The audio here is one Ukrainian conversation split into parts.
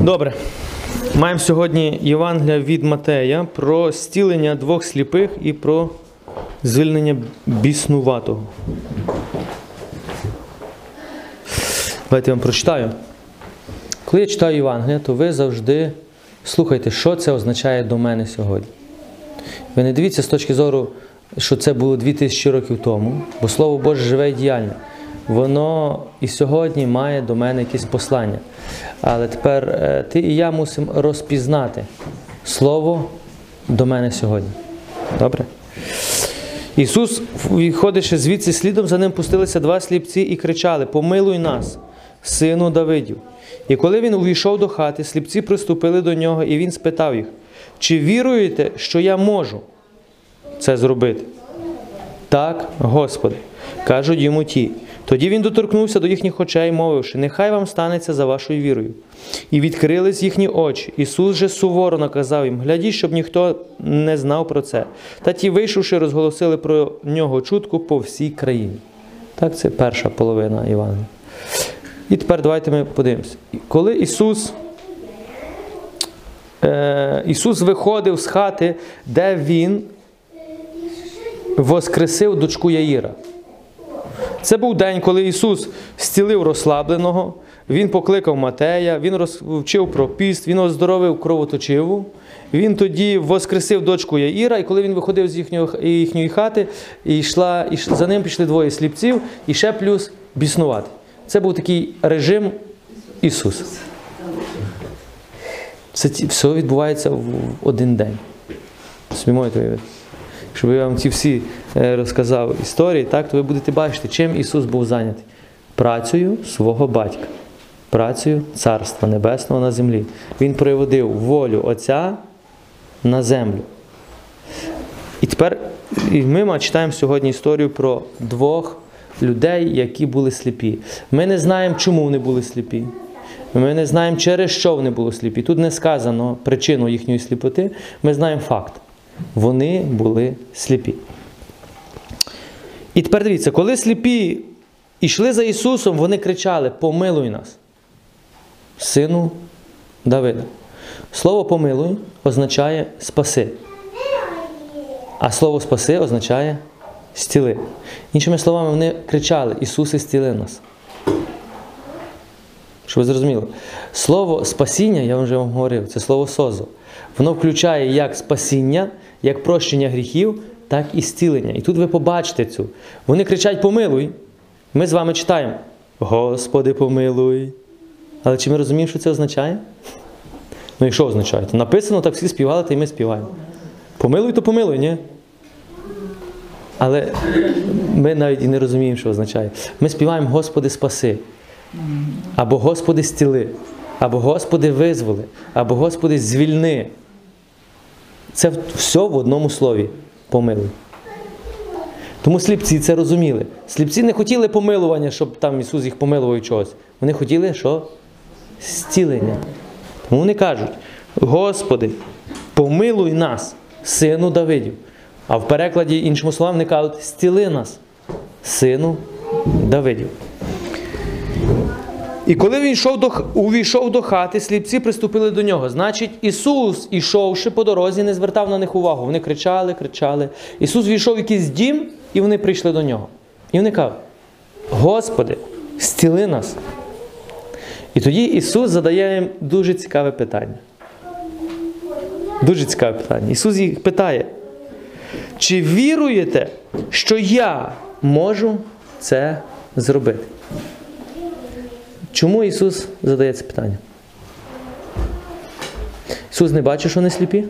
Добре. Маємо сьогодні Євангелія від Матея про стілення двох сліпих і про звільнення біснуватого. Давайте я вам прочитаю. Коли я читаю Євангелія, то ви завжди слухайте, що це означає до мене сьогодні. Ви не дивіться з точки зору, що це було 2000 років тому, бо Слово Боже живе і діяльне. Воно і сьогодні має до мене якесь послання. Але тепер е, ти і я мусимо розпізнати Слово до мене сьогодні. Добре? Ісус, виходячи звідси, слідом за ним пустилися два сліпці і кричали: Помилуй нас, сину Давидів. І коли він увійшов до хати, сліпці приступили до нього, і він спитав їх: Чи віруєте, що я можу це зробити? Так, Господи, кажуть йому ті. Тоді він доторкнувся до їхніх очей, мовивши, нехай вам станеться за вашою вірою. І відкрились їхні очі. Ісус же суворо наказав їм, глядіть, щоб ніхто не знав про це. Та ті, вийшовши, розголосили про нього чутку по всій країні. Так, це перша половина Івана. І тепер давайте ми подивимося. Коли Ісус, е, Ісус виходив з хати, де Він воскресив дочку Яїра. Це був день, коли Ісус зцілив розслабленого, Він покликав Матея, Він вчив про піст, Він оздоровив кровоточиву. Він тоді воскресив дочку Яїра, і коли він виходив з їхньої, їхньої хати, і йшла, і за ним пішли двоє сліпців, і ще плюс біснувати. Це був такий режим Ісуса. Це все відбувається в один день. Собі. Щоб я вам ці всі розказав історії, так, то ви будете бачити, чим Ісус був зайнятий. Працею свого батька, працею Царства Небесного на землі. Він приводив волю Отця на землю. І тепер і ми читаємо сьогодні історію про двох людей, які були сліпі. Ми не знаємо, чому вони були сліпі. Ми не знаємо, через що вони були сліпі. Тут не сказано причину їхньої сліпоти, ми знаємо факт. Вони були сліпі. І тепер дивіться, коли сліпі йшли за Ісусом, вони кричали: Помилуй нас, сину Давида. Слово помилуй означає спаси. А слово спаси означає стіли. Іншими словами, вони кричали: Ісусе, стіли нас. Щоб ви зрозуміли, слово спасіння, я вже вам говорив, це слово созо. Воно включає як спасіння, як прощення гріхів, так і зцілення. І тут ви побачите цю. Вони кричать Помилуй. Ми з вами читаємо: Господи, помилуй. Але чи ми розуміємо, що це означає? Ну і що означає? То написано, так всі співали, та й ми співаємо. Помилуй, то помилуй, ні? Але ми навіть і не розуміємо, що означає. Ми співаємо Господи, спаси. Або Господи, стіли, або Господи, визволи, або Господи, звільни. Це все в одному слові помилуй. Тому сліпці це розуміли. Сліпці не хотіли помилування, щоб там Ісус їх помилував і чогось. Вони хотіли що? Зцілення. Тому вони кажуть: Господи, помилуй нас, сину Давидів. А в перекладі, іншими словами, вони кажуть, стіли нас, сину Давидів. І коли він йшов до, увійшов до хати, сліпці приступили до нього. Значить, Ісус, ішовши по дорозі, не звертав на них увагу. Вони кричали, кричали. Ісус війшов в якийсь дім, і вони прийшли до нього. І вони кажуть: Господи, стіли нас. І тоді Ісус задає їм дуже цікаве питання. Дуже цікаве питання. Ісус їх питає, чи віруєте, що я можу це зробити? Чому Ісус задає це питання? Ісус не бачив, що вони сліпі?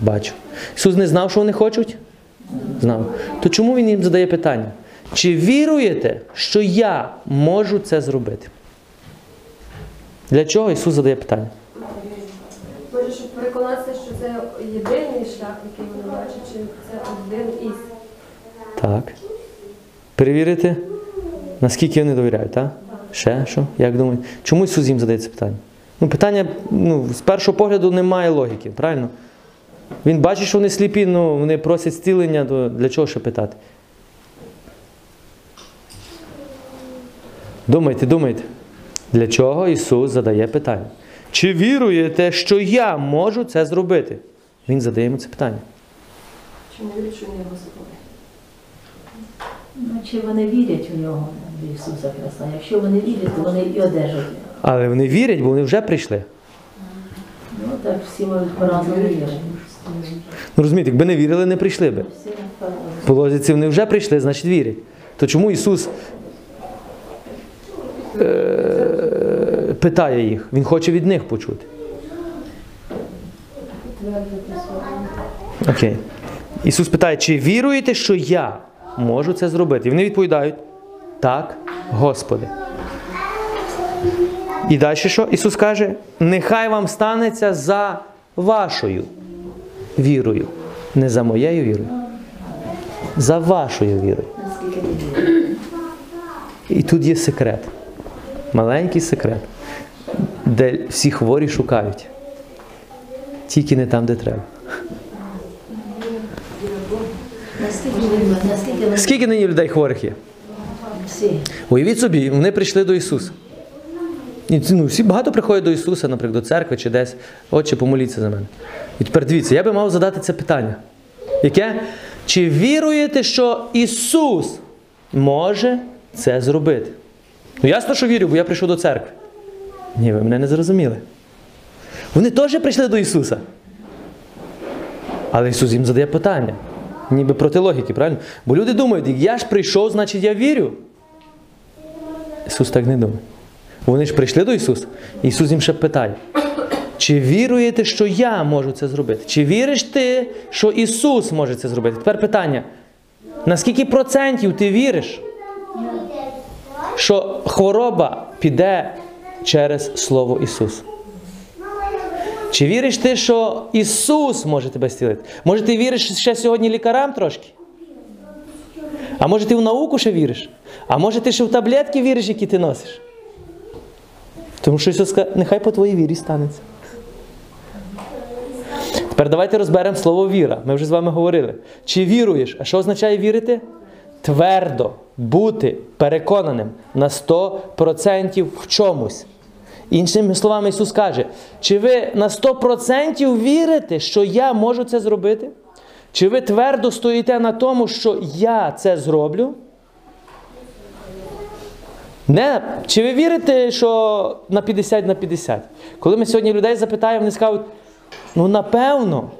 Бачив. Ісус не знав, що вони хочуть? Знав. То чому Він їм задає питання? Чи віруєте, що я можу це зробити? Для чого Ісус задає питання? Може, щоб переконатися, що це єдиний шлях, який вони бачать, чи це один із. Так. Перевірити, наскільки вони довіряють, так? Ще що? Як думаєте? Чому Ісус їм задає це питання? Ну, питання ну, з першого погляду немає логіки, правильно? Він бачить, що вони сліпі, ну вони просять зцілення, то для чого ще питати? Думайте, думайте. Для чого Ісус задає питання? чи віруєте, що я можу це зробити? Він задає йому це питання. Чи не вірить, що є Господь? Ну, чи вони вірять у нього, в Ісуса Христа? Якщо вони вірять, то вони і одержать його. Але вони вірять, бо вони вже прийшли. Ну так всі можуть по-разному вірити. Ну розумієте, якби не вірили, не прийшли би. По-разному. Вони вже прийшли, значить вірять. То чому Ісус е, питає їх? Він хоче від них почути. Окей. Ісус питає, чи віруєте, що я можу це зробити? І вони відповідають: так, Господи. І далі що? Ісус каже: нехай вам станеться за вашою вірою, не за моєю вірою, за вашою вірою. І тут є секрет. Маленький секрет, де всі хворі шукають. Тільки не там, де треба. Наскільки вони, наскільки вони Скільки нині людей хворих є? Уявіть собі, вони прийшли до Ісуса. І, ну, всі багато приходять до Ісуса, наприклад, до церкви чи десь. Отче, помоліться за мене. І тепер дивіться, я би мав задати це питання. Яке? Чи віруєте, що Ісус може це зробити? Ну, ясно, що вірю, бо я прийшов до церкви. Ні, ви мене не зрозуміли. Вони теж прийшли до Ісуса. Але Ісус їм задає питання. Ніби проти логіки, правильно? Бо люди думають, я ж прийшов, значить я вірю. Ісус так не думає. Вони ж прийшли до Ісуса, Ісус їм ще питає: чи віруєте, що я можу це зробити? Чи віриш ти, що Ісус може це зробити? Тепер питання: на скільки процентів ти віриш, що хвороба піде через Слово Ісус? Чи віриш ти, що Ісус може тебе зцілити? Може, ти віриш ще сьогодні лікарям трошки? А може ти в науку ще віриш? А може ти ще в таблетки віриш, які ти носиш? Тому що Ісус сказав, нехай по твоїй вірі станеться. Тепер давайте розберемо слово віра. Ми вже з вами говорили. Чи віруєш? А що означає вірити? Твердо бути переконаним на 100% в чомусь. Іншими словами, Ісус каже, чи ви на 100% вірите, що я можу це зробити? Чи ви твердо стоїте на тому, що я це зроблю? Не, чи ви вірите, що на 50 на 50? Коли ми сьогодні людей запитаємо, вони скажуть, ну напевно,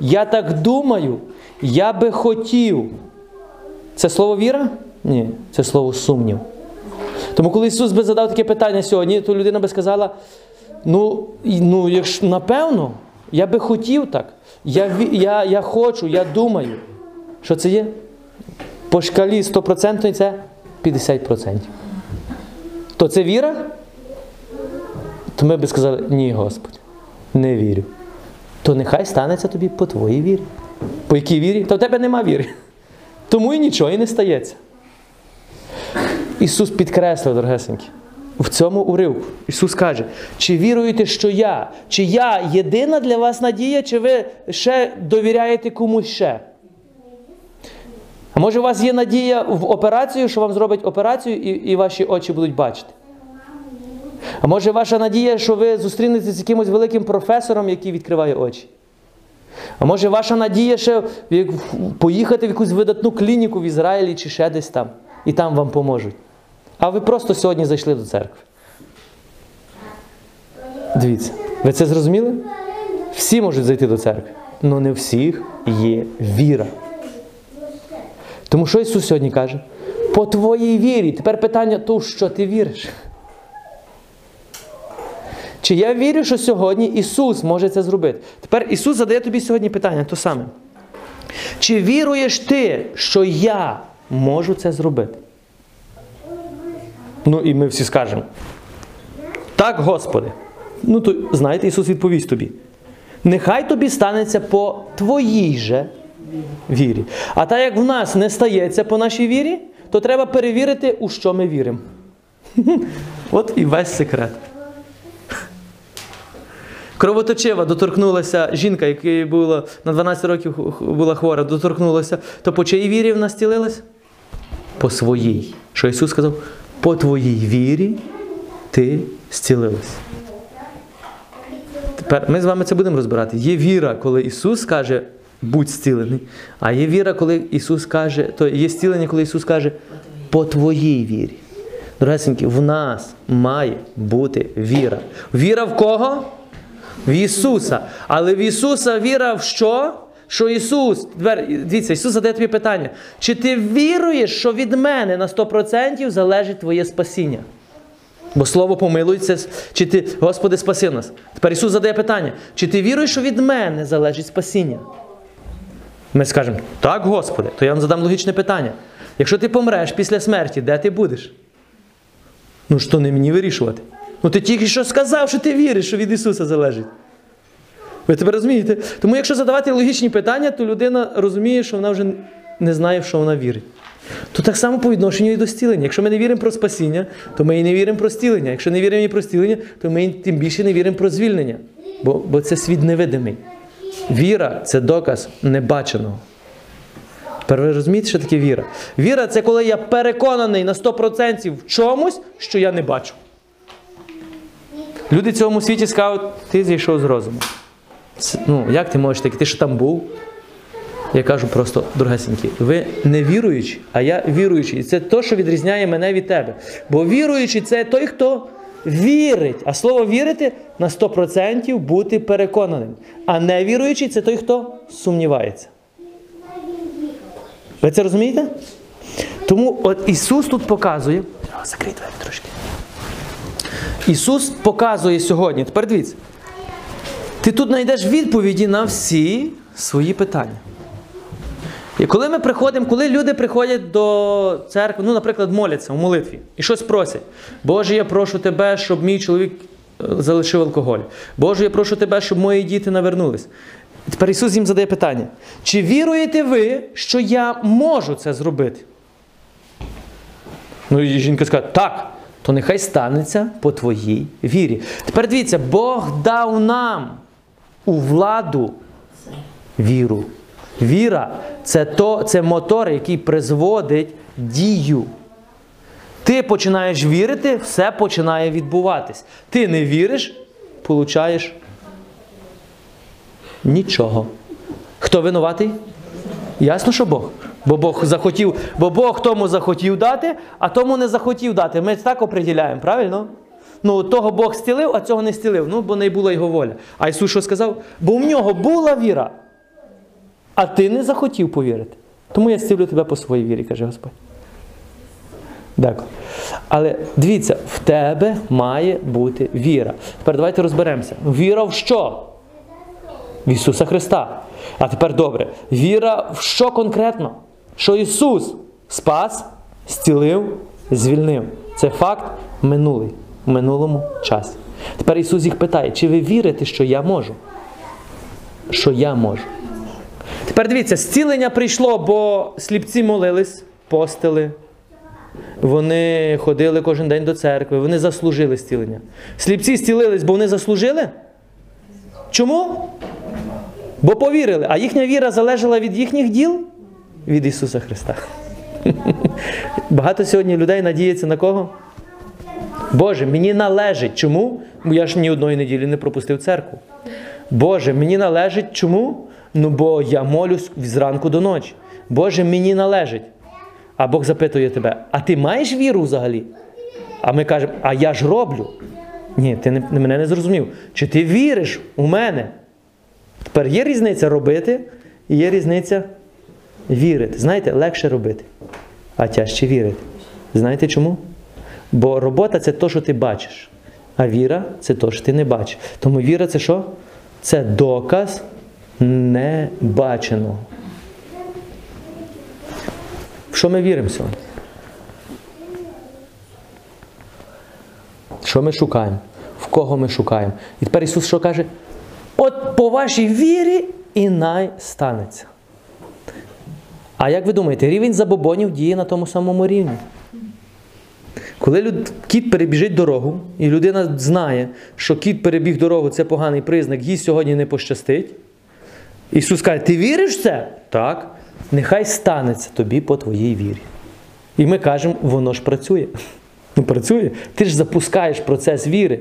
я так думаю, я би хотів. Це слово віра? Ні, це слово сумнів. Тому коли Ісус би задав таке питання сьогодні, то людина би сказала: ну, ну якщо напевно, я би хотів так. Я, я, я хочу, я думаю. Що це є? По шкалі 100% це 50%. То це віра? То ми би сказали, ні, Господь, не вірю. То нехай станеться тобі по твоїй вірі. По якій вірі? Та в тебе нема віри. Тому і нічого і не стається. Ісус підкреслив, дорогесенькі, в цьому уривку. Ісус каже, чи віруєте, що я? Чи я єдина для вас надія, чи ви ще довіряєте комусь ще? А може у вас є надія в операцію, що вам зроблять операцію і, і ваші очі будуть бачити? А може ваша надія, що ви зустрінетеся з якимось великим професором, який відкриває очі? А може ваша надія ще поїхати в якусь видатну клініку в Ізраїлі чи ще десь там, і там вам поможуть. А ви просто сьогодні зайшли до церкви. Дивіться, ви це зрозуміли? Всі можуть зайти до церкви, але не всіх є віра. Тому що Ісус сьогодні каже? По твоїй вірі. Тепер питання то, що ти віриш. Чи я вірю, що сьогодні Ісус може це зробити? Тепер Ісус задає тобі сьогодні питання то саме. Чи віруєш ти, що я можу це зробити? Ну і ми всі скажемо. Так, Господи. Ну то знаєте, Ісус відповість тобі. Нехай тобі станеться по твоїй же вірі. А так як в нас не стається по нашій вірі, то треба перевірити, у що ми віримо. От і весь секрет. Кровоточива доторкнулася жінка, яка була на 12 років була хвора, доторкнулася, то по чиїй вірі вона зцілилась? По своїй. Що Ісус сказав? По твоїй вірі ти зцілилась. Тепер ми з вами це будемо розбирати. Є віра, коли Ісус каже, будь зцілений. А є віра, коли Ісус каже, то є зцілення, коли Ісус каже, по твоїй вірі. Дорогесенькі, в нас має бути віра. Віра в кого? В Ісуса. Але в Ісуса віра в що? Що Ісус, тепер, дивіться, Ісус задає тобі питання. Чи ти віруєш, що від мене на 100% залежить твоє спасіння? Бо слово помилується, чи ти, Господи, спаси нас. Тепер Ісус задає питання: чи ти віруєш, що від мене залежить спасіння? Ми скажемо, так, Господи, то я вам задам логічне питання. Якщо ти помреш після смерті, де ти будеш? Ну що не мені вирішувати? Ну ти тільки що сказав, що ти віриш, що від Ісуса залежить. Ви тепер розумієте? Тому якщо задавати логічні питання, то людина розуміє, що вона вже не знає, в що вона вірить. То так само по відношенню і до стілення. Якщо ми не віримо про спасіння, то ми і не віримо про стілення. Якщо не віримо і про стілення, то ми тим більше не віримо про звільнення. Бо, бо це світ невидимий. Віра це доказ небаченого. Тепер ви розумієте, що таке віра? Віра це коли я переконаний на 100% в чомусь, що я не бачу. Люди в цьому світі скажуть, ти зійшов з розуму. Ну, як ти можеш таки? Ти що там був? Я кажу просто, дорогесенькі, ви не віруючі, а я віруючий. І це те, що відрізняє мене від тебе. Бо віруючий це той, хто вірить. А слово вірити на 100% бути переконаним. А не віруючий це той, хто сумнівається. Ви це розумієте? Тому от Ісус тут показує. Закрий двері трошки. Ісус показує сьогодні. Тепер дивіться. Ти тут знайдеш відповіді на всі свої питання. І коли ми приходимо, коли люди приходять до церкви, ну, наприклад, моляться у молитві і щось просять. Боже, я прошу тебе, щоб мій чоловік е, залишив алкоголь. Боже, я прошу тебе, щоб мої діти навернулись. Тепер Ісус їм задає питання: чи віруєте ви, що я можу це зробити? Ну і жінка скаже, так, то нехай станеться по твоїй вірі. Тепер дивіться, Бог дав нам у владу віру. Віра це, то, це мотор, який призводить дію. Ти починаєш вірити, все починає відбуватись. Ти не віриш, получаєш нічого. Хто винуватий? Ясно, що Бог. Бо Бог захотів, бо Бог тому захотів дати, а тому не захотів дати. Ми так оприділяємо, правильно? Ну, того Бог стілив, а цього не стілив. Ну, бо не була його воля. А Ісус що сказав? Бо в нього була віра, а ти не захотів повірити. Тому я стілю тебе по своїй вірі, каже Господь. Дякую. Але дивіться, в тебе має бути віра. Тепер давайте розберемося. Віра в що? В Ісуса Христа. А тепер добре. Віра в що конкретно? Що Ісус спас, зцілив, звільнив. Це факт минулий, в минулому часі. Тепер Ісус їх питає, чи ви вірите, що я можу? Що я можу? Тепер дивіться, зцілення прийшло, бо сліпці молились, постили. Вони ходили кожен день до церкви, вони заслужили зцілення. Сліпці зцілились, бо вони заслужили? Чому? Бо повірили, а їхня віра залежала від їхніх діл? Від Ісуса Христа. Багато сьогодні людей надіється на кого? Боже, мені належить. Чому? Бо я ж ні одної неділі не пропустив церкву. Боже, мені належить чому? Ну бо я молюсь зранку до ночі. Боже, мені належить. А Бог запитує тебе: а ти маєш віру взагалі? А ми кажемо, а я ж роблю. Ні, ти не, мене не зрозумів. Чи ти віриш у мене? Тепер є різниця робити і є різниця вірити. Знаєте, легше робити, а тяжче вірити. Знаєте чому? Бо робота це те, що ти бачиш, а віра це те, що ти не бачиш. Тому віра це що? Це доказ небаченого. В що ми віримо сьогодні? Що ми шукаємо? В кого ми шукаємо? І тепер Ісус що каже? От по вашій вірі і най станеться. А як ви думаєте, рівень забобонів діє на тому самому рівні? Коли люд... кіт перебіжить дорогу, і людина знає, що кіт перебіг дорогу це поганий признак, їй сьогодні не пощастить. Ісус каже, ти віриш в це? Так. Нехай станеться тобі по твоїй вірі. І ми кажемо, воно ж працює. Ну, працює. Ти ж запускаєш процес віри.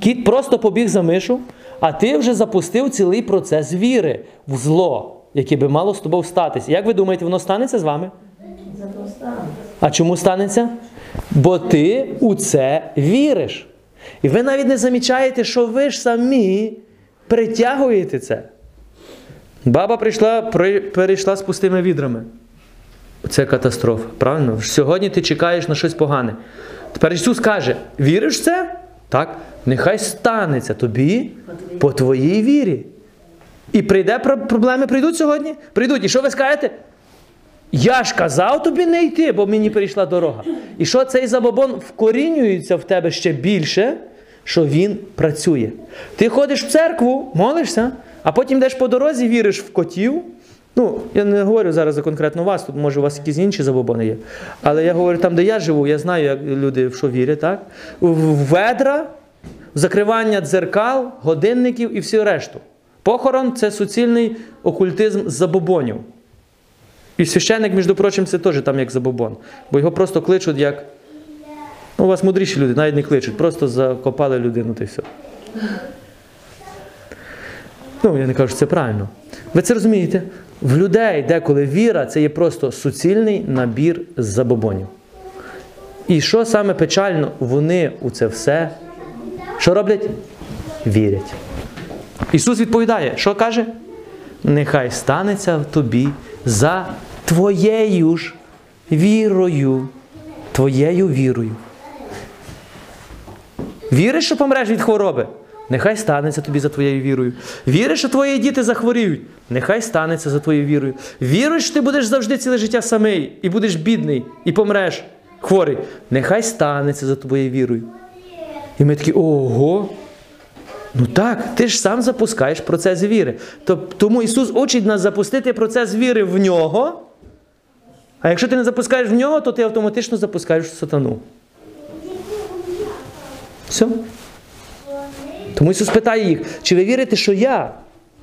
Кіт просто побіг за мишу, а ти вже запустив цілий процес віри в зло, яке би мало з тобою статися. Як ви думаєте, воно станеться з вами? А чому станеться? Бо ти у це віриш. І ви навіть не замічаєте, що ви ж самі притягуєте це. Баба прийшла, при- перейшла з пустими відрами. Це катастрофа. Правильно? Сьогодні ти чекаєш на щось погане. Тепер Ісус каже: віриш в це? Так, нехай станеться тобі по твоїй вірі. І прийде про- проблеми прийдуть сьогодні? Прийдуть. І що ви скажете? Я ж казав тобі не йти, бо мені перейшла дорога. І що цей забобон вкорінюється в тебе ще більше, що він працює. Ти ходиш в церкву, молишся, а потім йдеш по дорозі, віриш в котів. Ну, я не говорю зараз за конкретно вас, тут може у вас якісь інші забобони є. Але я говорю там, де я живу, я знаю, як люди в що вірять, так? В ведра, в закривання дзеркал, годинників і всю решту. Похорон це суцільний окультизм забобонів. І священник, між прочим, це теж там як забобон. Бо його просто кличуть як. Ну, у вас мудріші люди, навіть не кличуть, просто закопали людину та й все. Ну, я не кажу, що це правильно. Ви це розумієте? В людей деколи віра це є просто суцільний набір забобонів. І що саме печально, вони у це все що роблять? Вірять. Ісус відповідає, що каже? Нехай станеться в тобі за твоєю ж вірою. Твоєю вірою. Віриш, що помреш від хвороби? Нехай станеться тобі за твоєю вірою. Віриш, що твої діти захворіють? Нехай станеться за твоєю вірою. Віруєш, що ти будеш завжди ціле життя самий, і будеш бідний, і помреш хворий. Нехай станеться за твоєю вірою. І ми такі, ого. Ну так, ти ж сам запускаєш процес віри. Тому Ісус учить нас запустити процес віри в нього. А якщо ти не запускаєш в нього, то ти автоматично запускаєш сатану. Все. Тому Ісус питає їх, чи ви вірите, що я?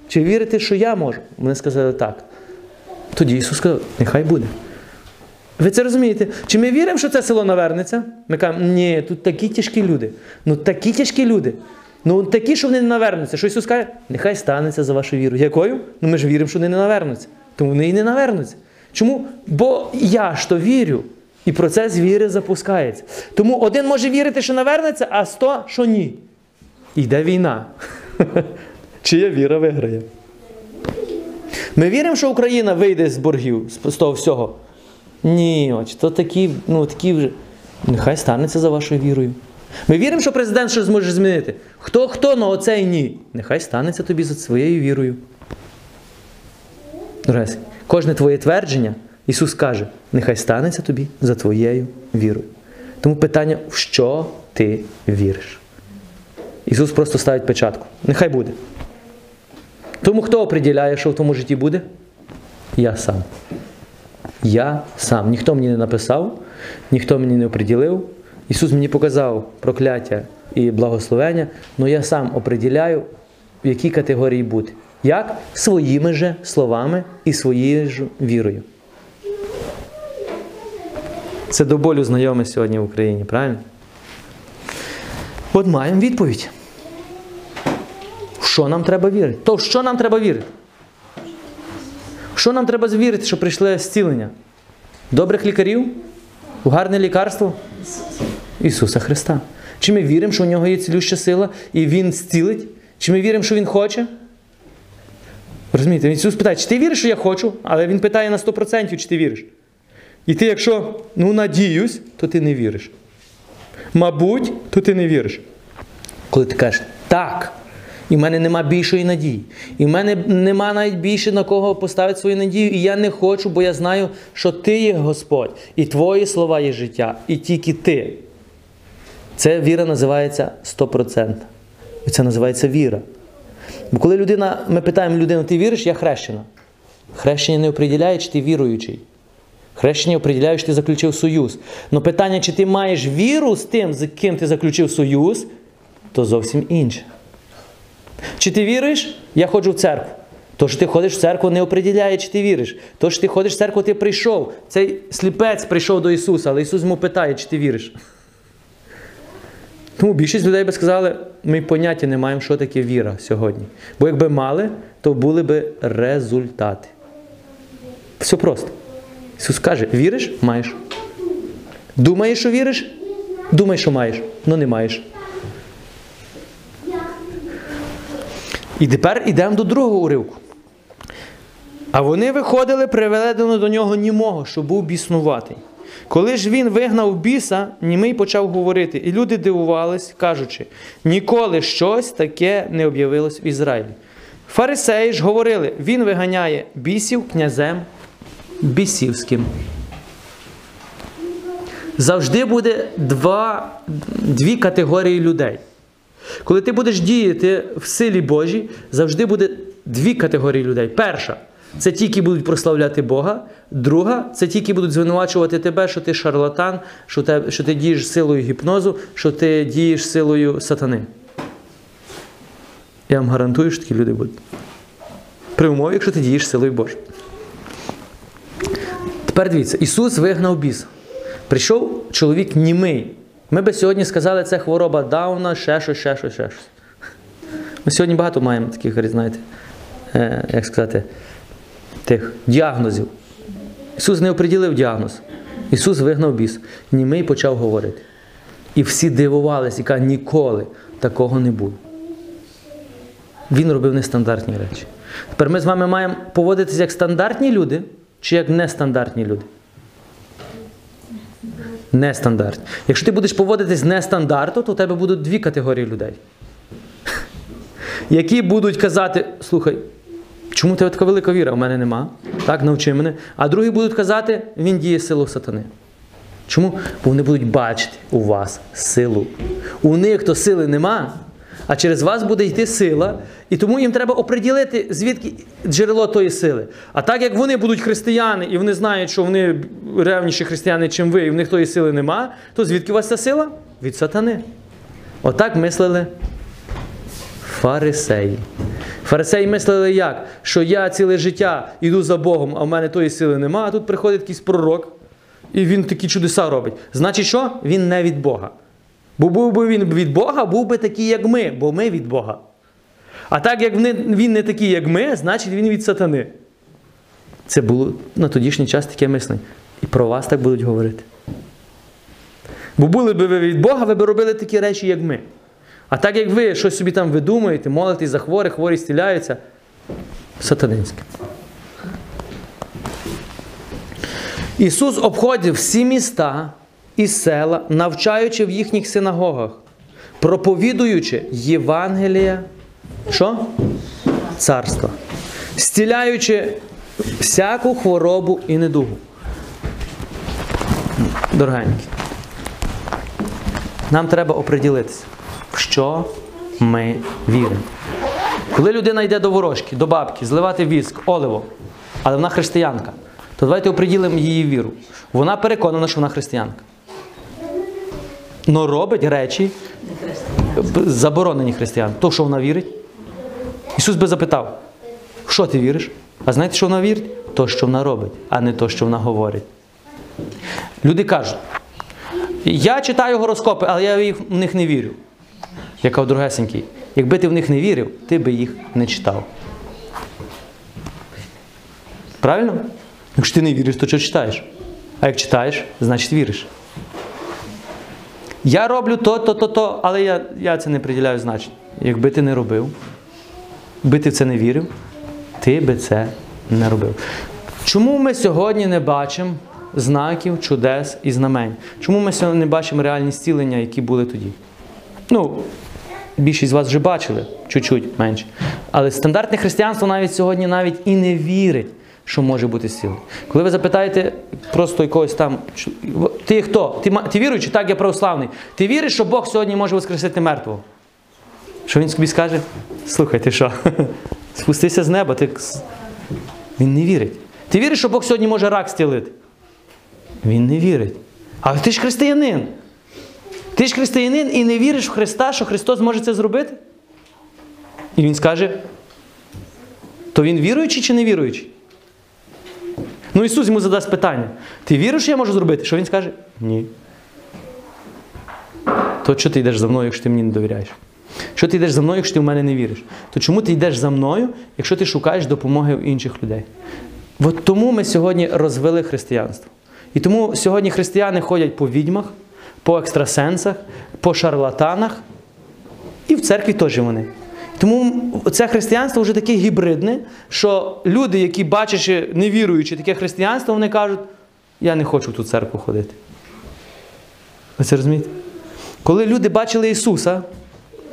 Чи ви вірите, що я можу? Вони сказали так. Тоді Ісус сказав, нехай буде. Ви це розумієте? Чи ми віримо, що це село навернеться? Ми кажемо, ні, тут такі тяжкі люди. Ну такі тяжкі люди. Ну такі, що вони не навернуться. Що Ісус каже, нехай станеться за вашу віру. Якою? Ну ми ж віримо, що вони не навернуться. Тому вони і не навернуться. Чому? Бо я ж то вірю. І процес віри запускається. Тому один може вірити, що навернеться, а сто, що ні. Йде війна. Чия віра виграє? Ми віримо, що Україна вийде з боргів, з того всього. Ні, оч, то такі, ну такі вже. Нехай станеться за вашою вірою. Ми віримо, що президент щось зможе змінити. Хто хто, але оцей ні. Нехай станеться тобі за своєю вірою. Раз. Кожне твоє твердження, Ісус каже, нехай станеться тобі за твоєю вірою. Тому питання, в що ти віриш? Ісус просто ставить печатку. Нехай буде. Тому хто оприділяє, що в тому житті буде? Я сам. Я сам. Ніхто мені не написав, ніхто мені не оприділив. Ісус мені показав прокляття і благословення, але я сам оприділяю, в якій категорії бути. Як? Своїми же словами і своєю ж вірою. Це до болю знайоме сьогодні в Україні, правильно? От маємо відповідь. Що нам треба вірити? То в що нам треба вірити? Що нам треба вірити, що прийшло зцілення? Добрих лікарів? У гарне лікарство? Ісуса Христа. Чи ми віримо, що у нього є цілюща сила і Він зцілить? Чи ми віримо, що Він хоче? Розумієте, Ісус питає, чи ти віриш, що я хочу? Але Він питає на 100%, чи ти віриш. І ти, якщо ну надіюсь, то ти не віриш. Мабуть, то ти не віриш. Коли ти кажеш так, і в мене нема більшої надії, і в мене нема навіть більше на кого поставити свою надію, і я не хочу, бо я знаю, що ти є Господь, і твої слова є життя, і тільки ти. Це віра називається 100%. І це називається віра. Бо коли людина, ми питаємо людину, ти віриш, я хрещена. Хрещення не оприділяє, чи ти віруючий. Хрещення оприділяє, що ти заключив союз. Но питання, чи ти маєш віру з тим, з ким ти заключив союз, то зовсім інше. Чи ти віруєш? Я ходжу в церкву. То, що ти ходиш в церкву, не оприділяє, чи ти віриш. То, що ти ходиш в церкву, ти прийшов. Цей сліпець прийшов до Ісуса, але Ісус йому питає, чи ти віриш. Тому більшість людей би сказали, ми поняття не маємо, що таке віра сьогодні. Бо якби мали, то були би результати. Все просто. Ісус каже: віриш, маєш. Думаєш, що віриш? Думай, що маєш, але не маєш. І тепер йдемо до другого уривку. А вони виходили приведено до нього німого, що був біснуватий. Коли ж він вигнав біса, німий почав говорити, і люди дивувались, кажучи, ніколи щось таке не об'явилось в Ізраїлі. Фарисеї ж говорили, він виганяє бісів князем бісівським. Завжди буде два, дві категорії людей. Коли ти будеш діяти в силі Божій, завжди буде дві категорії людей. Перша це ті, які будуть прославляти Бога. Друга це ті, які будуть звинувачувати тебе, що ти шарлатан, що, те, що ти дієш силою гіпнозу, що ти дієш силою сатани. Я вам гарантую, що такі люди будуть. При умові, якщо ти дієш силою Божою. Тепер дивіться, Ісус вигнав біса. Прийшов чоловік німий. Ми би сьогодні сказали, це хвороба Дауна, ще щось, ще щось, ще щось. Ми сьогодні багато маємо таких, знаєте, е, як сказати, тих діагнозів. Ісус не оприділив діагноз. Ісус вигнав біс. Німий почав говорити. І всі дивувалися, кажуть, ніколи такого не було. Він робив нестандартні речі. Тепер ми з вами маємо поводитися як стандартні люди чи як нестандартні люди. Нестандартні. Якщо ти будеш поводитись нестандартно, то у тебе будуть дві категорії людей. Які будуть казати, слухай, чому тебе така велика віра? У мене нема. Так, навчи мене. А другі будуть казати, він діє силу сатани. Чому? Бо вони будуть бачити у вас силу. У них то сили нема, а через вас буде йти сила, і тому їм треба оприділити, звідки джерело тої сили. А так як вони будуть християни, і вони знають, що вони ревніші християни, чим ви, і в них тої сили нема, то звідки у вас ця сила? Від сатани. Отак мислили фарисеї. Фарисеї мислили як? Що я ціле життя йду за Богом, а в мене тої сили нема, а тут приходить якийсь пророк, і він такі чудеса робить. Значить, що? Він не від Бога. Бо був би він від Бога, був би такий, як ми, бо ми від Бога. А так як він не такий, як ми, значить він від сатани. Це було на тодішній час таке мислення. І про вас так будуть говорити. Бо були б ви від Бога, ви б робили такі речі, як ми. А так як ви щось собі там видумуєте, молитесь за хворих, хворі стіляються, сатанинське. Ісус обходив всі міста і села, навчаючи в їхніх синагогах, проповідуючи Євангелія, що? Царства, стіляючи всяку хворобу і недугу. Дорогенькі, нам треба оприділитися, в що ми віримо. Коли людина йде до ворожки, до бабки, зливати віск, оливо, але вона християнка, то давайте оприділимо її віру. Вона переконана, що вона християнка. Но робить речі, заборонені християн. То, що вона вірить. Ісус би запитав, що ти віриш? А знаєте, що вона вірить? То, що вона робить, а не то, що вона говорить. Люди кажуть, я читаю гороскопи, але я в них не вірю. Я кажу, другесенький, якби ти в них не вірив, ти би їх не читав. Правильно? Якщо ти не віриш, то що читаєш? А як читаєш, значить віриш. Я роблю то, то, то, то, але я, я це не приділяю значення. Якби ти не робив, якби ти в це не вірив, ти би це не робив. Чому ми сьогодні не бачимо знаків, чудес і знамень? Чому ми сьогодні не бачимо реальні зцілення, які були тоді? Ну, більшість з вас вже бачили, чуть-чуть менше. Але стандартне християнство навіть сьогодні навіть і не вірить, що може бути зцілення. Коли ви запитаєте просто якогось там, ти хто? Ти, ти віруючий? Так, я православний. Ти віриш, що Бог сьогодні може воскресити мертвого? Що він собі скаже? Слухай, ти що? Спустися з неба, ти. Він не вірить. Ти віриш, що Бог сьогодні може рак зцілити? Він не вірить. А ти ж християнин. Ти ж християнин і не віриш в Христа, що Христос може це зробити? І він скаже: то він віруючий чи не віруючий? Ну Ісус йому задасть питання: Ти віриш, що я можу зробити? Що він скаже? Ні. то чого ти йдеш за мною, якщо ти мені не довіряєш? Що ти йдеш за мною, якщо ти в мене не віриш? То чому ти йдеш за мною, якщо ти шукаєш допомоги у інших людей? От тому ми сьогодні розвели християнство. І тому сьогодні християни ходять по відьмах, по екстрасенсах, по шарлатанах, і в церкві теж вони. Тому це християнство вже таке гібридне, що люди, які бачачи, не віруючи таке християнство, вони кажуть, я не хочу в ту церкву ходити. Ви це розумієте? Коли люди бачили Ісуса,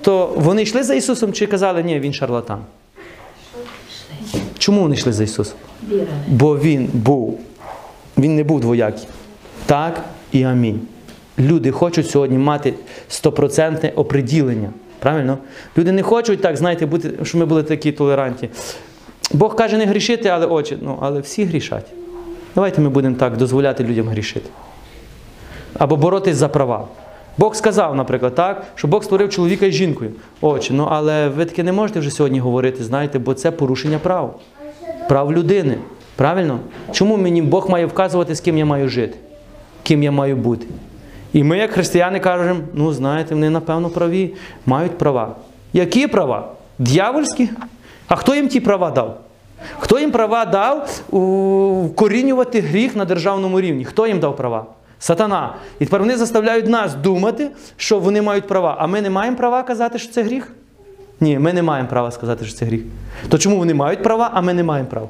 то вони йшли за Ісусом чи казали, ні, Він шарлатан. Чому вони йшли за Ісусом? Бо Він був. Він не був двоякий. Так і амінь. Люди хочуть сьогодні мати стопроцентне оприділення. Правильно? Люди не хочуть так, знаєте, бути, щоб ми були такі толерантні. Бог каже не грішити, але очі. Ну, але всі грішать. Давайте ми будемо так дозволяти людям грішити. Або боротись за права. Бог сказав, наприклад, так, що Бог створив чоловіка і жінкою. Очі, ну але ви таке не можете вже сьогодні говорити, знаєте, бо це порушення прав. Прав людини. Правильно? Чому мені Бог має вказувати, з ким я маю жити? Ким я маю бути? І ми, як християни, кажемо, ну знаєте, вони напевно праві, мають права. Які права? Д'явольські? А хто їм ті права дав? Хто їм права дав вкорінювати гріх на державному рівні? Хто їм дав права? Сатана. І тепер вони заставляють нас думати, що вони мають права. А ми не маємо права казати, що це гріх? Ні, ми не маємо права сказати, що це гріх. То чому вони мають права, а ми не маємо права?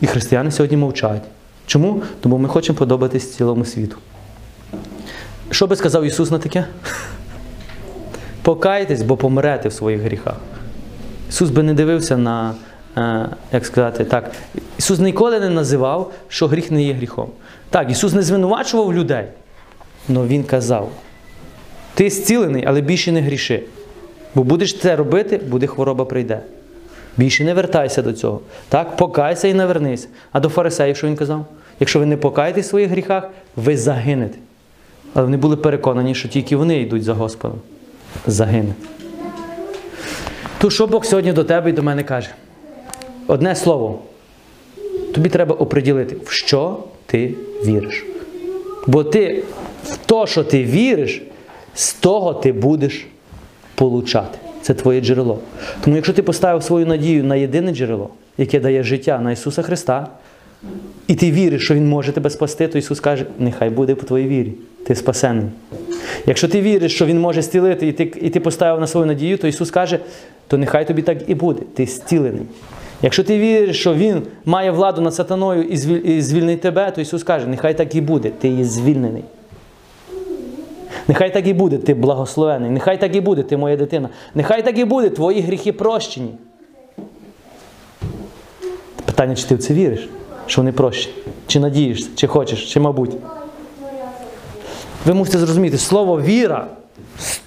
І християни сьогодні мовчать. Чому? Тому ми хочемо подобатись цілому світу. Що би сказав Ісус на таке? Покайтесь, бо помрете в своїх гріхах. Ісус би не дивився на, е, як сказати, так. Ісус ніколи не називав, що гріх не є гріхом. Так, Ісус не звинувачував людей, але Він казав: ти зцілений, але більше не гріши. Бо будеш це робити, буде хвороба прийде. Більше не вертайся до цього. Так, покайся і навернися. А до фарисеїв, що він казав? Якщо ви не покаєтесь в своїх гріхах, ви загинете. Але вони були переконані, що тільки вони йдуть за Господом. Загине. То що Бог сьогодні до тебе і до мене каже? Одне слово. Тобі треба оприділити, в що ти віриш. Бо ти в то, що ти віриш, з того ти будеш получати. Це твоє джерело. Тому якщо ти поставив свою надію на єдине джерело, яке дає життя на Ісуса Христа, і ти віриш, що Він може тебе спасти, то Ісус каже, нехай буде по твоїй вірі. Ти спасений. Якщо ти віриш, що Він може стілити, і ти, і ти поставив на свою надію, то Ісус каже, то нехай тобі так і буде. Ти стілений. Якщо ти віриш, що Він має владу над сатаною і звільнить тебе, то Ісус каже, нехай так і буде, ти є звільнений. Нехай так і буде, ти благословений. Нехай так і буде, ти моя дитина. Нехай так і буде, твої гріхи прощені. Питання, чи ти в це віриш, що вони прощені? Чи надієшся, чи хочеш, чи мабуть. Ви мусите зрозуміти, слово віра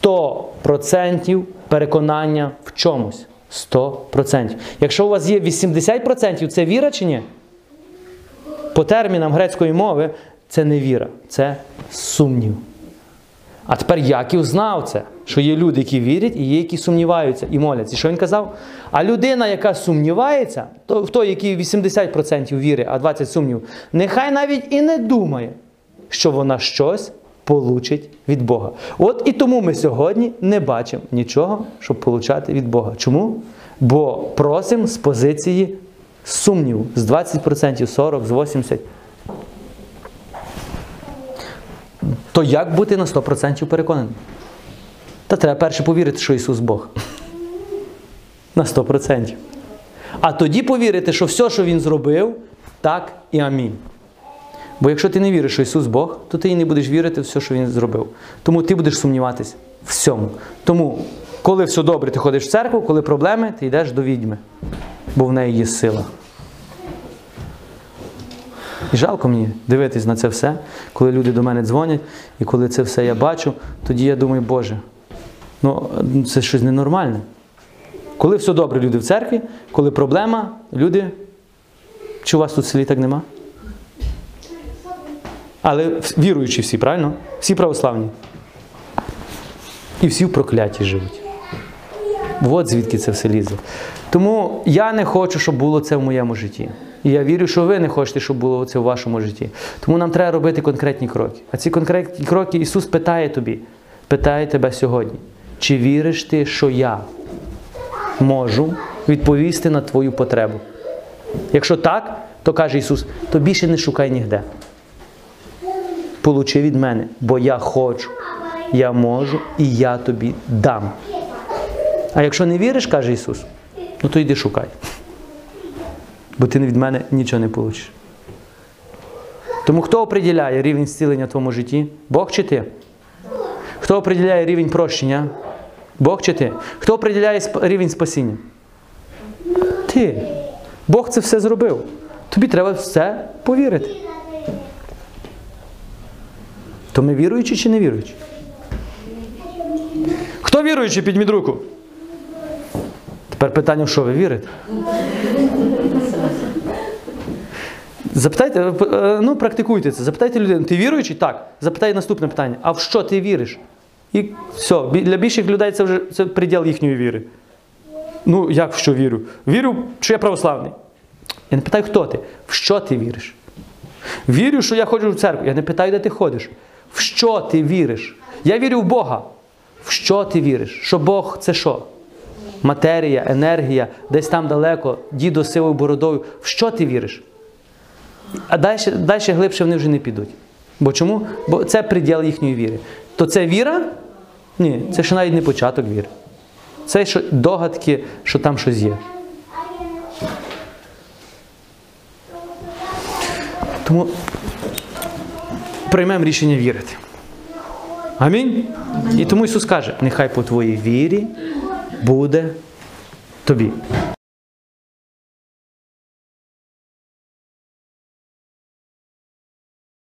100% переконання в чомусь. 100%. Якщо у вас є 80%, це віра чи ні? По термінам грецької мови це не віра, це сумнів. А тепер Яків знав це, що є люди, які вірять, і є, які сумніваються і моляться. І що він казав? А людина, яка сумнівається, то в той, який 80% віри, а 20% сумнів, нехай навіть і не думає, що вона щось получить від Бога. От і тому ми сьогодні не бачимо нічого, щоб получати від Бога. Чому? Бо просимо з позиції сумніву з 20%, 40%, з 80%. То як бути на 100% переконаним? Та треба перше повірити, що Ісус Бог. На 100%. А тоді повірити, що все, що Він зробив, так і амінь. Бо якщо ти не віриш, що Ісус Бог, то ти і не будеш вірити в все, що Він зробив. Тому ти будеш сумніватись в всьому. Тому, коли все добре, ти ходиш в церкву, коли проблеми, ти йдеш до відьми, бо в неї є сила. І жалко мені дивитись на це все, коли люди до мене дзвонять, і коли це все я бачу, тоді я думаю, Боже, ну це щось ненормальне. Коли все добре, люди в церкві, коли проблема, люди. Чи у вас тут в селі так нема? Але віруючі всі, правильно? Всі православні. І всі в прокляті живуть. От звідки це все лізе. Тому я не хочу, щоб було це в моєму житті. І я вірю, що ви не хочете, щоб було це в вашому житті. Тому нам треба робити конкретні кроки. А ці конкретні кроки Ісус питає тобі, питає тебе сьогодні, чи віриш ти, що я можу відповісти на твою потребу? Якщо так, то каже Ісус, то більше не шукай ніде. Получи від мене, бо я хочу, я можу і я тобі дам. А якщо не віриш, каже Ісус, ну то йди шукай. Бо ти від мене нічого не получиш. Тому хто определяє рівень зцілення в твоєму житті? Бог чи ти? Хто определяє рівень прощення? Бог чи ти? Хто определяє рівень спасіння? Ти. Бог це все зробив. Тобі треба все повірити. То ми віруючі чи не віруючі? Хто віруючий, підміть руку? Тепер питання, в що ви вірите? Запитайте, е, ну практикуйте це. Запитайте людину, ти віруючий? Так. Запитай наступне питання. А в що ти віриш? І все, для більших людей це вже це приділ їхньої віри. Ну, як в що вірю? Вірю, що я православний. Я не питаю, хто ти, в що ти віриш? Вірю, що я ходжу в церкву. Я не питаю, де ти ходиш. В що ти віриш? Я вірю в Бога. В що ти віриш? Що Бог це що? Матерія, енергія, десь там далеко, дідо з сивою бородою. В що ти віриш? А далі, далі глибше вони вже не підуть. Бо чому? Бо це приділ їхньої віри. То це віра? Ні, це ще навіть не початок віри. Це що догадки, що там щось є. Тому приймемо рішення вірити. Амінь. І тому Ісус каже: нехай по твоїй вірі буде тобі.